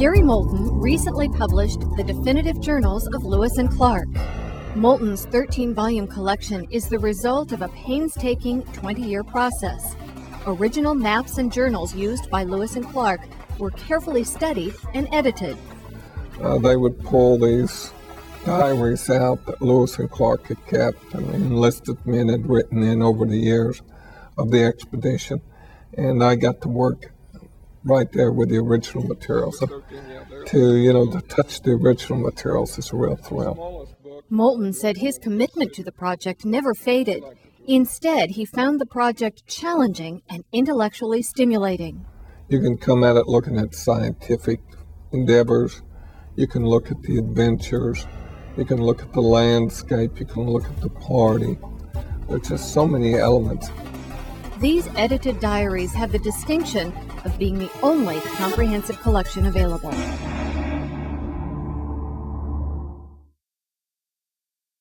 Gary Moulton recently published the definitive journals of Lewis and Clark. Moulton's 13 volume collection is the result of a painstaking 20 year process. Original maps and journals used by Lewis and Clark were carefully studied and edited. Uh, they would pull these diaries out that Lewis and Clark had kept and enlisted men had written in over the years of the expedition. And I got to work right there with the original materials. So to, you know, to touch the original materials is a real thrill. Moulton said his commitment to the project never faded. Instead, he found the project challenging and intellectually stimulating. You can come at it looking at scientific endeavors, you can look at the adventures, you can look at the landscape, you can look at the party. There's just so many elements. These edited diaries have the distinction of being the only comprehensive collection available.